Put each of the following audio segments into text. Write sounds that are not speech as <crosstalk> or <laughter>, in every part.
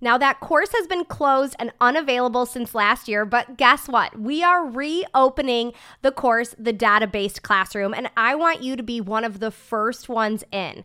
Now, that course has been closed and unavailable since last year, but guess what? We are reopening the course, the data based classroom, and I want you to be one of the first ones in.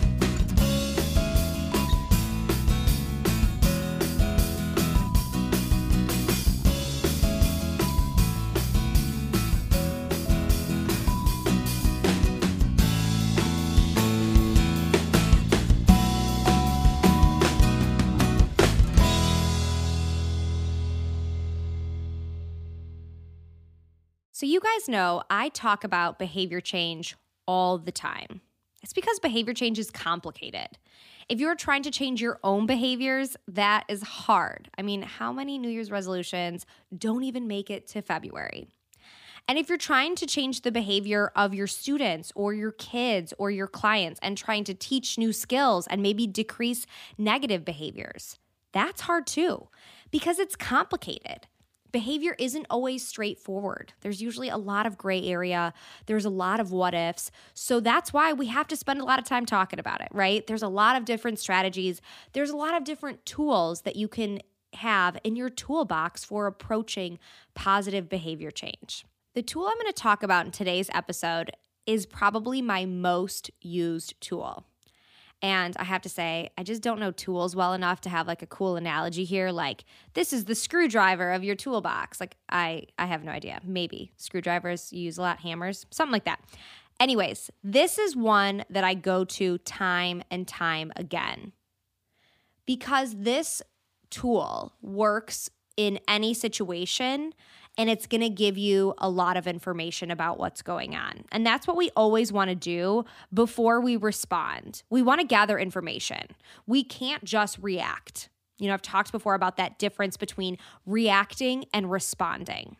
You guys know I talk about behavior change all the time. It's because behavior change is complicated. If you're trying to change your own behaviors, that is hard. I mean, how many New Year's resolutions don't even make it to February? And if you're trying to change the behavior of your students or your kids or your clients and trying to teach new skills and maybe decrease negative behaviors, that's hard too because it's complicated behavior isn't always straightforward. There's usually a lot of gray area, there's a lot of what ifs. So that's why we have to spend a lot of time talking about it, right? There's a lot of different strategies, there's a lot of different tools that you can have in your toolbox for approaching positive behavior change. The tool I'm going to talk about in today's episode is probably my most used tool. And I have to say, I just don't know tools well enough to have like a cool analogy here. Like, this is the screwdriver of your toolbox. Like, I I have no idea. Maybe screwdrivers use a lot, hammers, something like that. Anyways, this is one that I go to time and time again because this tool works in any situation and it's going to give you a lot of information about what's going on. And that's what we always want to do before we respond. We want to gather information. We can't just react. You know, I've talked before about that difference between reacting and responding.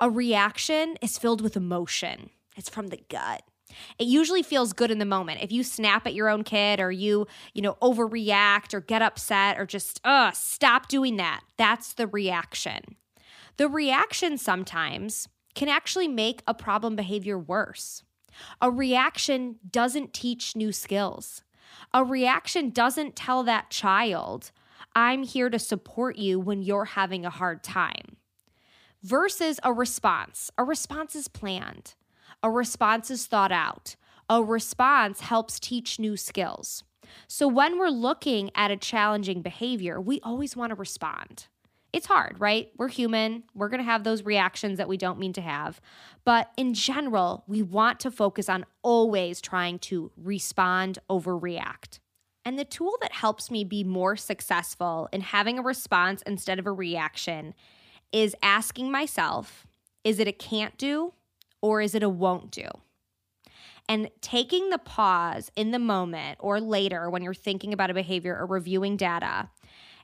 A reaction is filled with emotion, it's from the gut. It usually feels good in the moment. If you snap at your own kid or you, you know, overreact or get upset or just, uh, stop doing that. That's the reaction. The reaction sometimes can actually make a problem behavior worse. A reaction doesn't teach new skills. A reaction doesn't tell that child, I'm here to support you when you're having a hard time. Versus a response. A response is planned, a response is thought out. A response helps teach new skills. So when we're looking at a challenging behavior, we always want to respond it's hard, right? We're human. We're going to have those reactions that we don't mean to have. But in general, we want to focus on always trying to respond over react. And the tool that helps me be more successful in having a response instead of a reaction is asking myself is it a can't do or is it a won't do? And taking the pause in the moment or later when you're thinking about a behavior or reviewing data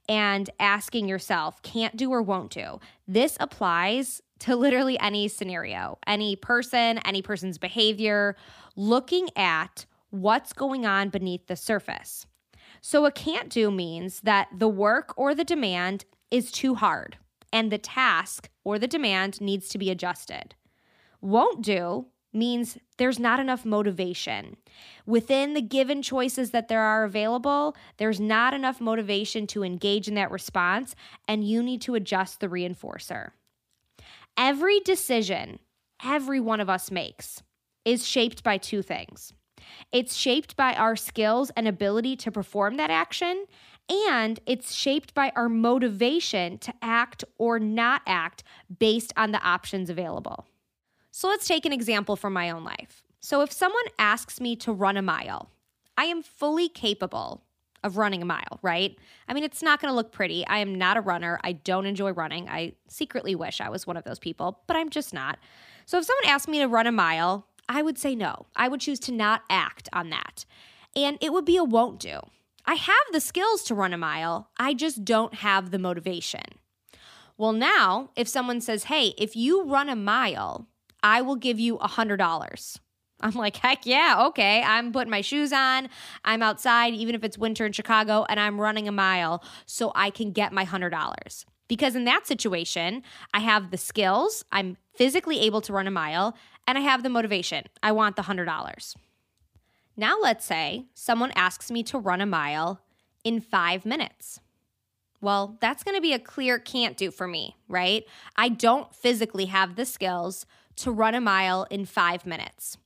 and asking yourself, can't do or won't do. This applies to literally any scenario, any person, any person's behavior, looking at what's going on beneath the surface. So, a can't do means that the work or the demand is too hard and the task or the demand needs to be adjusted. Won't do means there's not enough motivation. Within the given choices that there are available, there's not enough motivation to engage in that response, and you need to adjust the reinforcer. Every decision every one of us makes is shaped by two things it's shaped by our skills and ability to perform that action, and it's shaped by our motivation to act or not act based on the options available. So let's take an example from my own life. So if someone asks me to run a mile, I am fully capable of running a mile, right? I mean, it's not going to look pretty. I am not a runner. I don't enjoy running. I secretly wish I was one of those people, but I'm just not. So if someone asked me to run a mile, I would say no. I would choose to not act on that. And it would be a won't do. I have the skills to run a mile, I just don't have the motivation. Well, now, if someone says, hey, if you run a mile, I will give you a $100. I'm like, heck yeah, okay. I'm putting my shoes on. I'm outside, even if it's winter in Chicago, and I'm running a mile so I can get my $100. Because in that situation, I have the skills, I'm physically able to run a mile, and I have the motivation. I want the $100. Now, let's say someone asks me to run a mile in five minutes. Well, that's to be a clear can't do for me, right? I don't physically have the skills to run a mile in five minutes.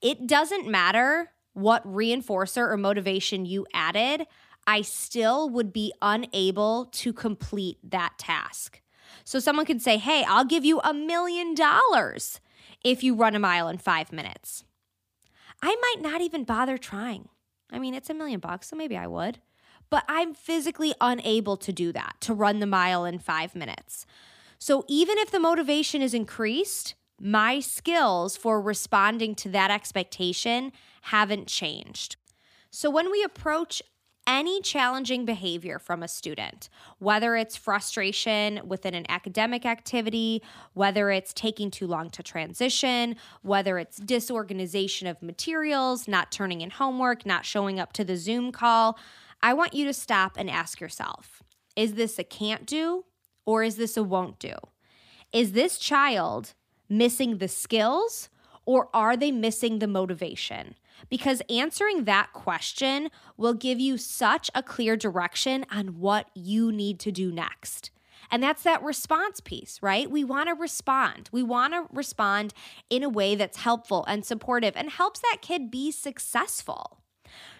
It doesn't matter what reinforcer or motivation you added, I still would be unable to complete that task. So someone could say, Hey, I'll give you a million dollars if you run a mile in five minutes. I might not even bother trying. I mean, it's a million bucks, so maybe I would. But I'm physically unable to do that, to run the mile in five minutes. So even if the motivation is increased, my skills for responding to that expectation haven't changed. So when we approach any challenging behavior from a student, whether it's frustration within an academic activity, whether it's taking too long to transition, whether it's disorganization of materials, not turning in homework, not showing up to the Zoom call, I want you to stop and ask yourself is this a can't do or is this a won't do? Is this child missing the skills or are they missing the motivation? Because answering that question will give you such a clear direction on what you need to do next. And that's that response piece, right? We want to respond. We want to respond in a way that's helpful and supportive and helps that kid be successful.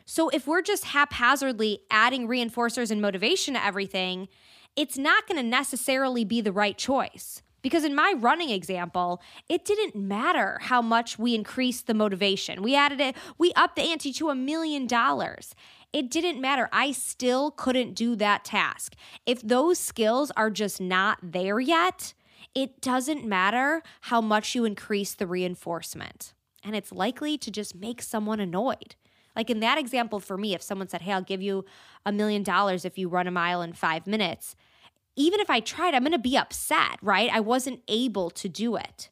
So if we're just haphazardly adding reinforcers and motivation to everything, it's not going to necessarily be the right choice. Because in my running example, it didn't matter how much we increased the motivation. We added it, we upped the ante to a million dollars. It didn't matter. I still couldn't do that task. If those skills are just not there yet, it doesn't matter how much you increase the reinforcement. And it's likely to just make someone annoyed. Like in that example for me, if someone said, Hey, I'll give you a million dollars if you run a mile in five minutes, even if I tried, I'm going to be upset, right? I wasn't able to do it.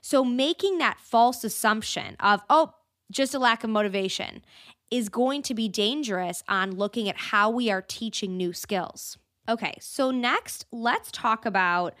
So making that false assumption of, oh, just a lack of motivation is going to be dangerous on looking at how we are teaching new skills. Okay, so next, let's talk about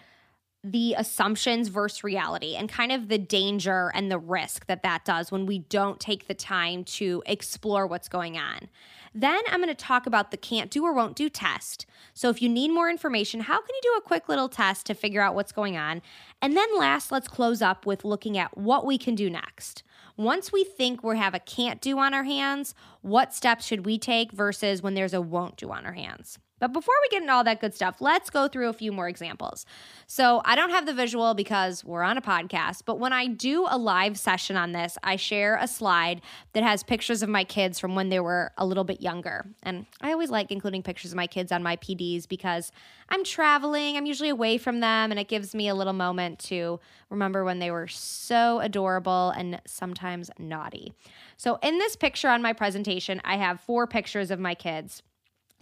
the assumptions versus reality and kind of the danger and the risk that that does when we don't take the time to explore what's going on. Then I'm going to talk about the can't do or won't do test. So if you need more information, how can you do a quick little test to figure out what's going on? And then last, let's close up with looking at what we can do next. Once we think we have a can't do on our hands, what steps should we take versus when there's a won't do on our hands? But before we get into all that good stuff, let's go through a few more examples. So, I don't have the visual because we're on a podcast, but when I do a live session on this, I share a slide that has pictures of my kids from when they were a little bit younger. And I always like including pictures of my kids on my PDs because I'm traveling, I'm usually away from them, and it gives me a little moment to remember when they were so adorable and sometimes naughty. So, in this picture on my presentation, I have four pictures of my kids.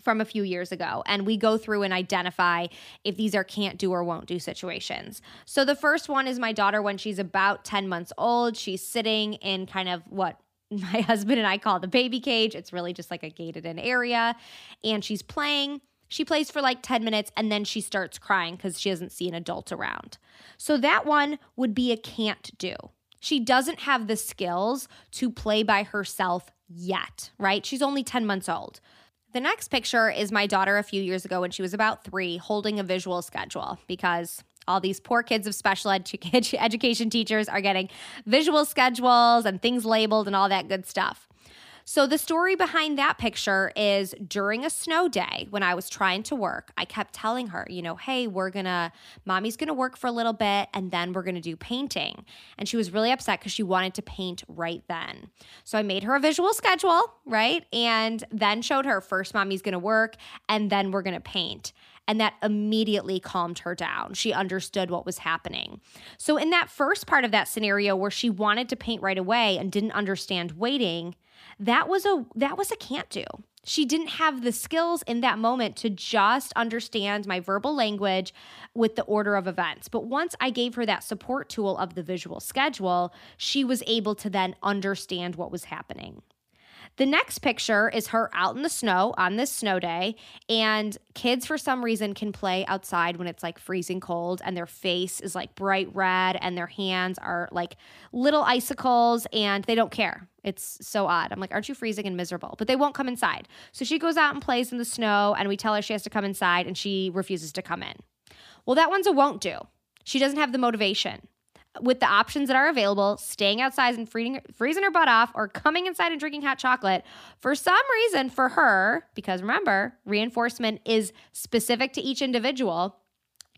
From a few years ago. And we go through and identify if these are can't do or won't do situations. So the first one is my daughter when she's about 10 months old. She's sitting in kind of what <laughs> my husband and I call the baby cage. It's really just like a gated in area. And she's playing. She plays for like 10 minutes and then she starts crying because she doesn't see an adult around. So that one would be a can't do. She doesn't have the skills to play by herself yet, right? She's only 10 months old. The next picture is my daughter a few years ago when she was about three, holding a visual schedule because all these poor kids of special edu- <laughs> education teachers are getting visual schedules and things labeled and all that good stuff. So, the story behind that picture is during a snow day when I was trying to work, I kept telling her, you know, hey, we're gonna, mommy's gonna work for a little bit and then we're gonna do painting. And she was really upset because she wanted to paint right then. So, I made her a visual schedule, right? And then showed her first, mommy's gonna work and then we're gonna paint. And that immediately calmed her down. She understood what was happening. So, in that first part of that scenario where she wanted to paint right away and didn't understand waiting, that was a that was a can't do she didn't have the skills in that moment to just understand my verbal language with the order of events. But once I gave her that support tool of the visual schedule, she was able to then understand what was happening. The next picture is her out in the snow on this snow day, and kids for some reason can play outside when it's like freezing cold, and their face is like bright red, and their hands are like little icicles, and they don't care. It's so odd. I'm like, aren't you freezing and miserable? But they won't come inside. So she goes out and plays in the snow, and we tell her she has to come inside, and she refuses to come in. Well, that one's a won't do. She doesn't have the motivation with the options that are available, staying outside and freezing, freezing her butt off or coming inside and drinking hot chocolate, for some reason for her, because remember, reinforcement is specific to each individual,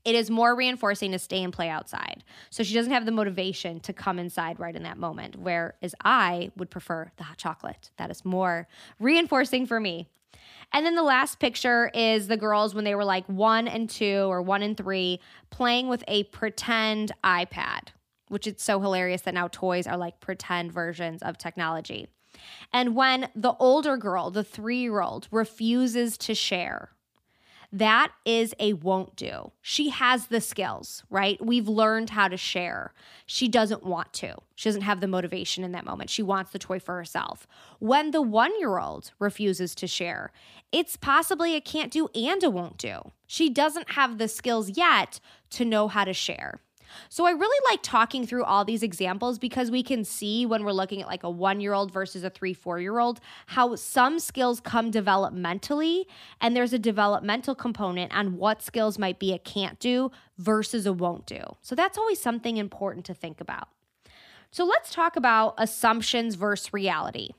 it is more reinforcing to stay and play outside. So she doesn't have the motivation to come inside right in that moment, whereas I would prefer the hot chocolate. That is more reinforcing for me. And then the last picture is the girls when they were like one and two or one and three playing with a pretend iPad which is so hilarious that now toys are like pretend versions of technology. And when the older girl, the three year old, refuses to share, that is a won't do. She has the skills, right? We've learned how to share. She doesn't want to. She doesn't have the motivation in that moment. She wants the toy for herself. When the one year old refuses to share, it's possibly a can't do and a won't do. She doesn't have the skills yet to know how to share. So I really like talking through all these examples because we can see when we're looking at like a one year old versus a three, four year old, how some skills come developmentally and there's a developmental component on what skills might be a can't do versus a won't do. So that's always something important to think about. So let's talk about assumptions versus reality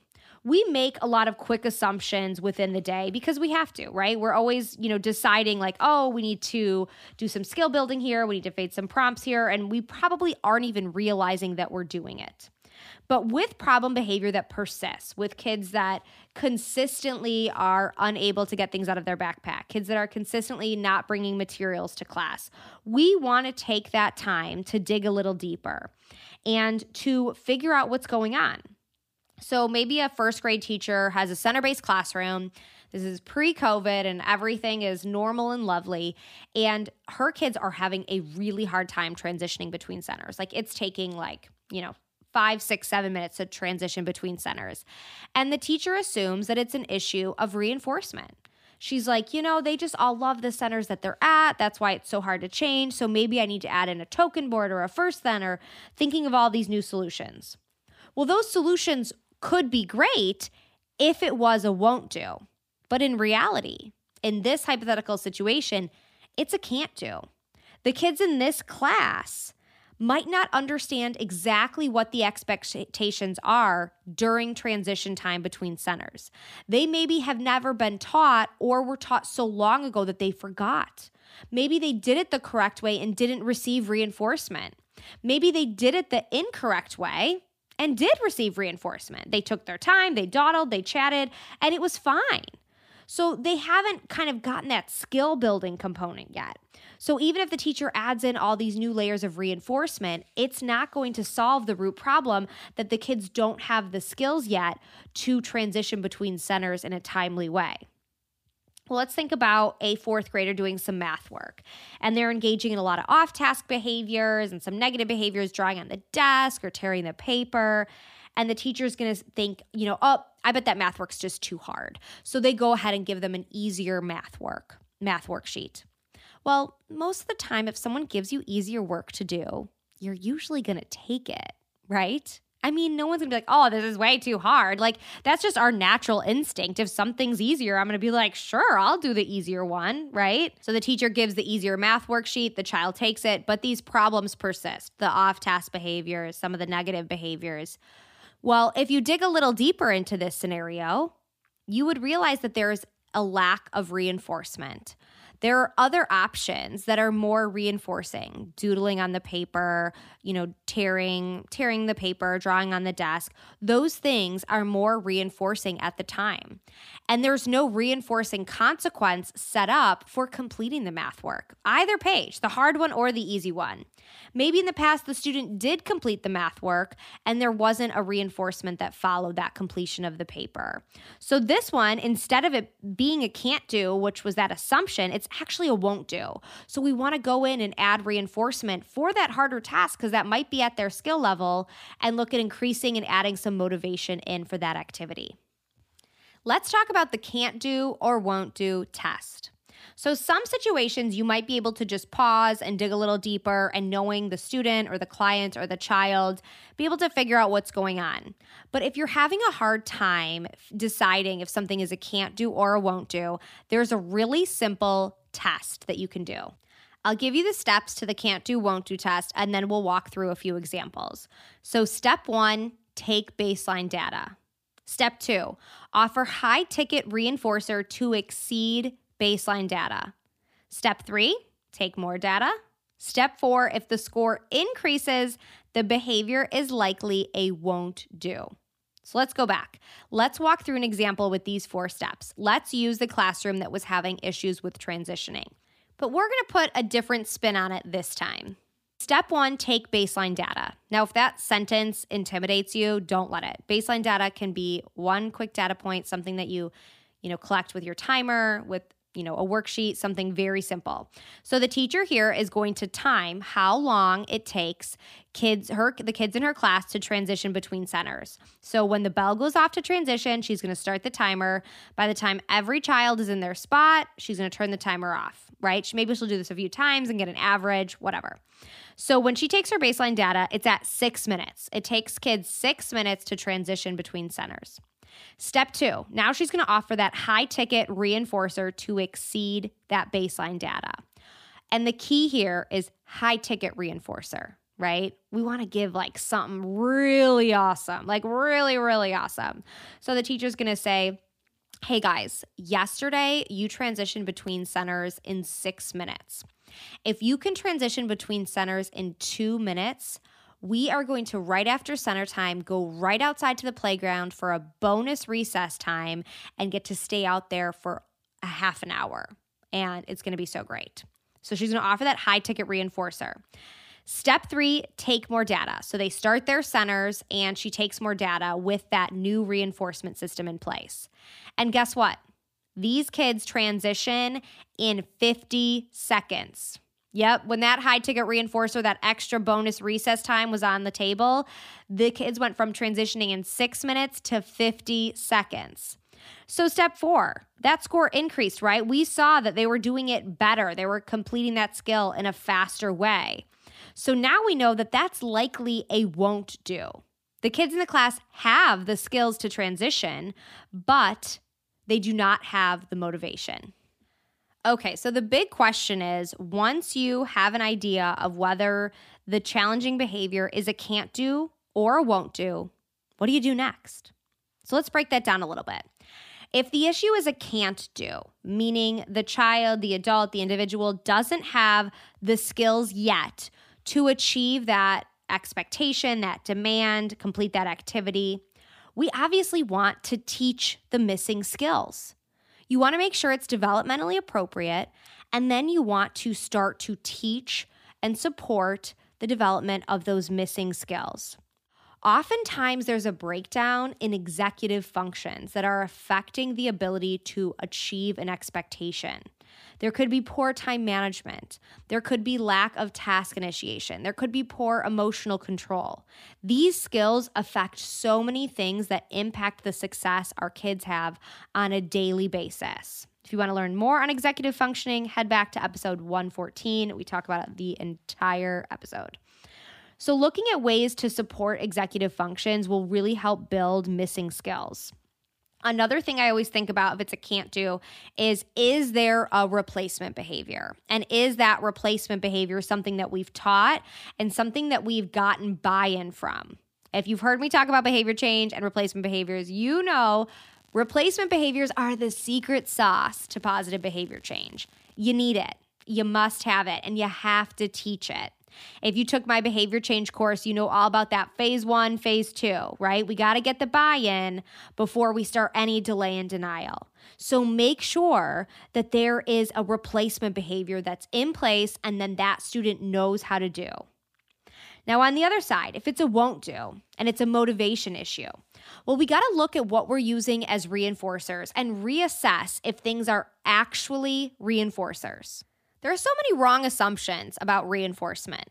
we make a lot of quick assumptions within the day because we have to, right? We're always, you know, deciding like, oh, we need to do some skill building here, we need to fade some prompts here, and we probably aren't even realizing that we're doing it. But with problem behavior that persists, with kids that consistently are unable to get things out of their backpack, kids that are consistently not bringing materials to class, we want to take that time to dig a little deeper and to figure out what's going on. So maybe a first grade teacher has a center based classroom. This is pre COVID and everything is normal and lovely. And her kids are having a really hard time transitioning between centers. Like it's taking, like, you know, five, six, seven minutes to transition between centers. And the teacher assumes that it's an issue of reinforcement. She's like, you know, they just all love the centers that they're at. That's why it's so hard to change. So maybe I need to add in a token board or a first center, thinking of all these new solutions. Well, those solutions could be great if it was a won't do. But in reality, in this hypothetical situation, it's a can't do. The kids in this class might not understand exactly what the expectations are during transition time between centers. They maybe have never been taught or were taught so long ago that they forgot. Maybe they did it the correct way and didn't receive reinforcement. Maybe they did it the incorrect way and did receive reinforcement. They took their time, they dawdled, they chatted, and it was fine. So they haven't kind of gotten that skill building component yet. So even if the teacher adds in all these new layers of reinforcement, it's not going to solve the root problem that the kids don't have the skills yet to transition between centers in a timely way. Well, let's think about a fourth grader doing some math work and they're engaging in a lot of off task behaviors and some negative behaviors, drawing on the desk or tearing the paper. And the teacher's gonna think, you know, oh, I bet that math work's just too hard. So they go ahead and give them an easier math work, math worksheet. Well, most of the time, if someone gives you easier work to do, you're usually gonna take it, right? I mean, no one's gonna be like, oh, this is way too hard. Like, that's just our natural instinct. If something's easier, I'm gonna be like, sure, I'll do the easier one, right? So the teacher gives the easier math worksheet, the child takes it, but these problems persist the off task behaviors, some of the negative behaviors. Well, if you dig a little deeper into this scenario, you would realize that there's a lack of reinforcement. There are other options that are more reinforcing, doodling on the paper, you know, tearing tearing the paper, drawing on the desk. Those things are more reinforcing at the time. And there's no reinforcing consequence set up for completing the math work. Either page, the hard one or the easy one. Maybe in the past the student did complete the math work and there wasn't a reinforcement that followed that completion of the paper. So this one instead of it being a can't do, which was that assumption, it's actually a won't do. So we want to go in and add reinforcement for that harder task because that might be at their skill level and look at increasing and adding some motivation in for that activity. Let's talk about the can't do or won't do test. So, some situations you might be able to just pause and dig a little deeper and knowing the student or the client or the child, be able to figure out what's going on. But if you're having a hard time deciding if something is a can't do or a won't do, there's a really simple test that you can do. I'll give you the steps to the can't do, won't do test, and then we'll walk through a few examples. So, step one, take baseline data. Step two, offer high ticket reinforcer to exceed baseline data. Step three, take more data. Step four, if the score increases, the behavior is likely a won't do. So let's go back. Let's walk through an example with these four steps. Let's use the classroom that was having issues with transitioning. But we're going to put a different spin on it this time. Step one, take baseline data. Now, if that sentence intimidates you, don't let it. Baseline data can be one quick data point, something that you, you know, collect with your timer, with you know, a worksheet, something very simple. So the teacher here is going to time how long it takes kids her the kids in her class to transition between centers. So when the bell goes off to transition, she's going to start the timer. By the time every child is in their spot, she's going to turn the timer off, right? Maybe she'll do this a few times and get an average, whatever. So when she takes her baseline data, it's at 6 minutes. It takes kids 6 minutes to transition between centers. Step two, now she's going to offer that high ticket reinforcer to exceed that baseline data. And the key here is high ticket reinforcer, right? We want to give like something really awesome, like really, really awesome. So the teacher's going to say, Hey guys, yesterday you transitioned between centers in six minutes. If you can transition between centers in two minutes, we are going to, right after center time, go right outside to the playground for a bonus recess time and get to stay out there for a half an hour. And it's going to be so great. So she's going to offer that high ticket reinforcer. Step three, take more data. So they start their centers and she takes more data with that new reinforcement system in place. And guess what? These kids transition in 50 seconds. Yep, when that high ticket reinforcer, that extra bonus recess time was on the table, the kids went from transitioning in six minutes to 50 seconds. So, step four, that score increased, right? We saw that they were doing it better. They were completing that skill in a faster way. So now we know that that's likely a won't do. The kids in the class have the skills to transition, but they do not have the motivation. Okay, so the big question is once you have an idea of whether the challenging behavior is a can't do or a won't do, what do you do next? So let's break that down a little bit. If the issue is a can't do, meaning the child, the adult, the individual doesn't have the skills yet to achieve that expectation, that demand, complete that activity, we obviously want to teach the missing skills. You want to make sure it's developmentally appropriate, and then you want to start to teach and support the development of those missing skills. Oftentimes, there's a breakdown in executive functions that are affecting the ability to achieve an expectation. There could be poor time management. There could be lack of task initiation. There could be poor emotional control. These skills affect so many things that impact the success our kids have on a daily basis. If you want to learn more on executive functioning, head back to episode 114. We talk about the entire episode. So, looking at ways to support executive functions will really help build missing skills. Another thing I always think about if it's a can't do is is there a replacement behavior? And is that replacement behavior something that we've taught and something that we've gotten buy in from? If you've heard me talk about behavior change and replacement behaviors, you know replacement behaviors are the secret sauce to positive behavior change. You need it, you must have it, and you have to teach it. If you took my behavior change course, you know all about that phase one, phase two, right? We got to get the buy in before we start any delay and denial. So make sure that there is a replacement behavior that's in place and then that student knows how to do. Now, on the other side, if it's a won't do and it's a motivation issue, well, we got to look at what we're using as reinforcers and reassess if things are actually reinforcers. There are so many wrong assumptions about reinforcement.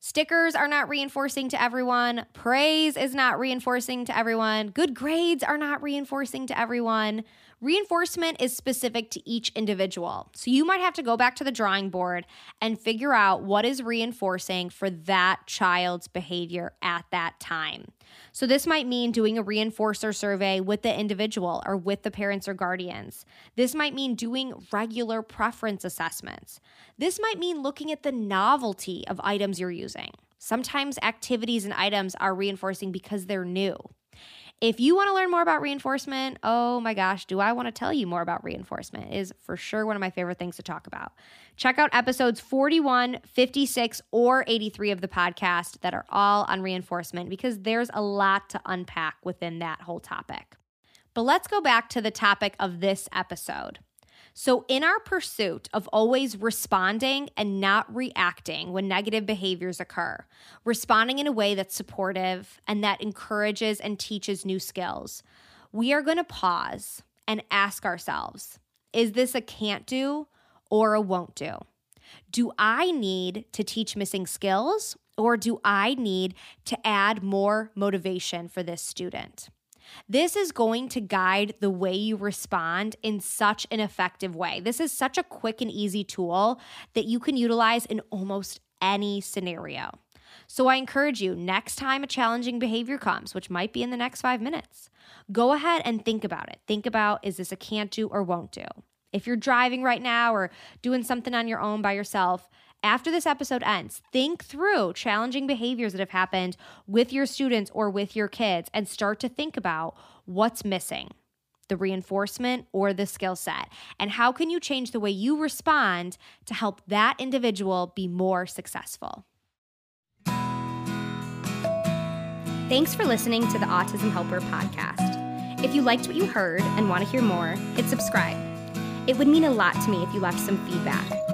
Stickers are not reinforcing to everyone. Praise is not reinforcing to everyone. Good grades are not reinforcing to everyone. Reinforcement is specific to each individual. So you might have to go back to the drawing board and figure out what is reinforcing for that child's behavior at that time. So this might mean doing a reinforcer survey with the individual or with the parents or guardians. This might mean doing regular preference assessments. This might mean looking at the novelty of items you're using. Sometimes activities and items are reinforcing because they're new. If you want to learn more about reinforcement, oh my gosh, do I want to tell you more about reinforcement? It is for sure one of my favorite things to talk about. Check out episodes 41, 56, or 83 of the podcast that are all on reinforcement because there's a lot to unpack within that whole topic. But let's go back to the topic of this episode. So, in our pursuit of always responding and not reacting when negative behaviors occur, responding in a way that's supportive and that encourages and teaches new skills, we are going to pause and ask ourselves is this a can't do or a won't do? Do I need to teach missing skills or do I need to add more motivation for this student? This is going to guide the way you respond in such an effective way. This is such a quick and easy tool that you can utilize in almost any scenario. So I encourage you next time a challenging behavior comes, which might be in the next five minutes, go ahead and think about it. Think about is this a can't do or won't do? If you're driving right now or doing something on your own by yourself, after this episode ends, think through challenging behaviors that have happened with your students or with your kids and start to think about what's missing the reinforcement or the skill set and how can you change the way you respond to help that individual be more successful. Thanks for listening to the Autism Helper podcast. If you liked what you heard and want to hear more, hit subscribe. It would mean a lot to me if you left some feedback.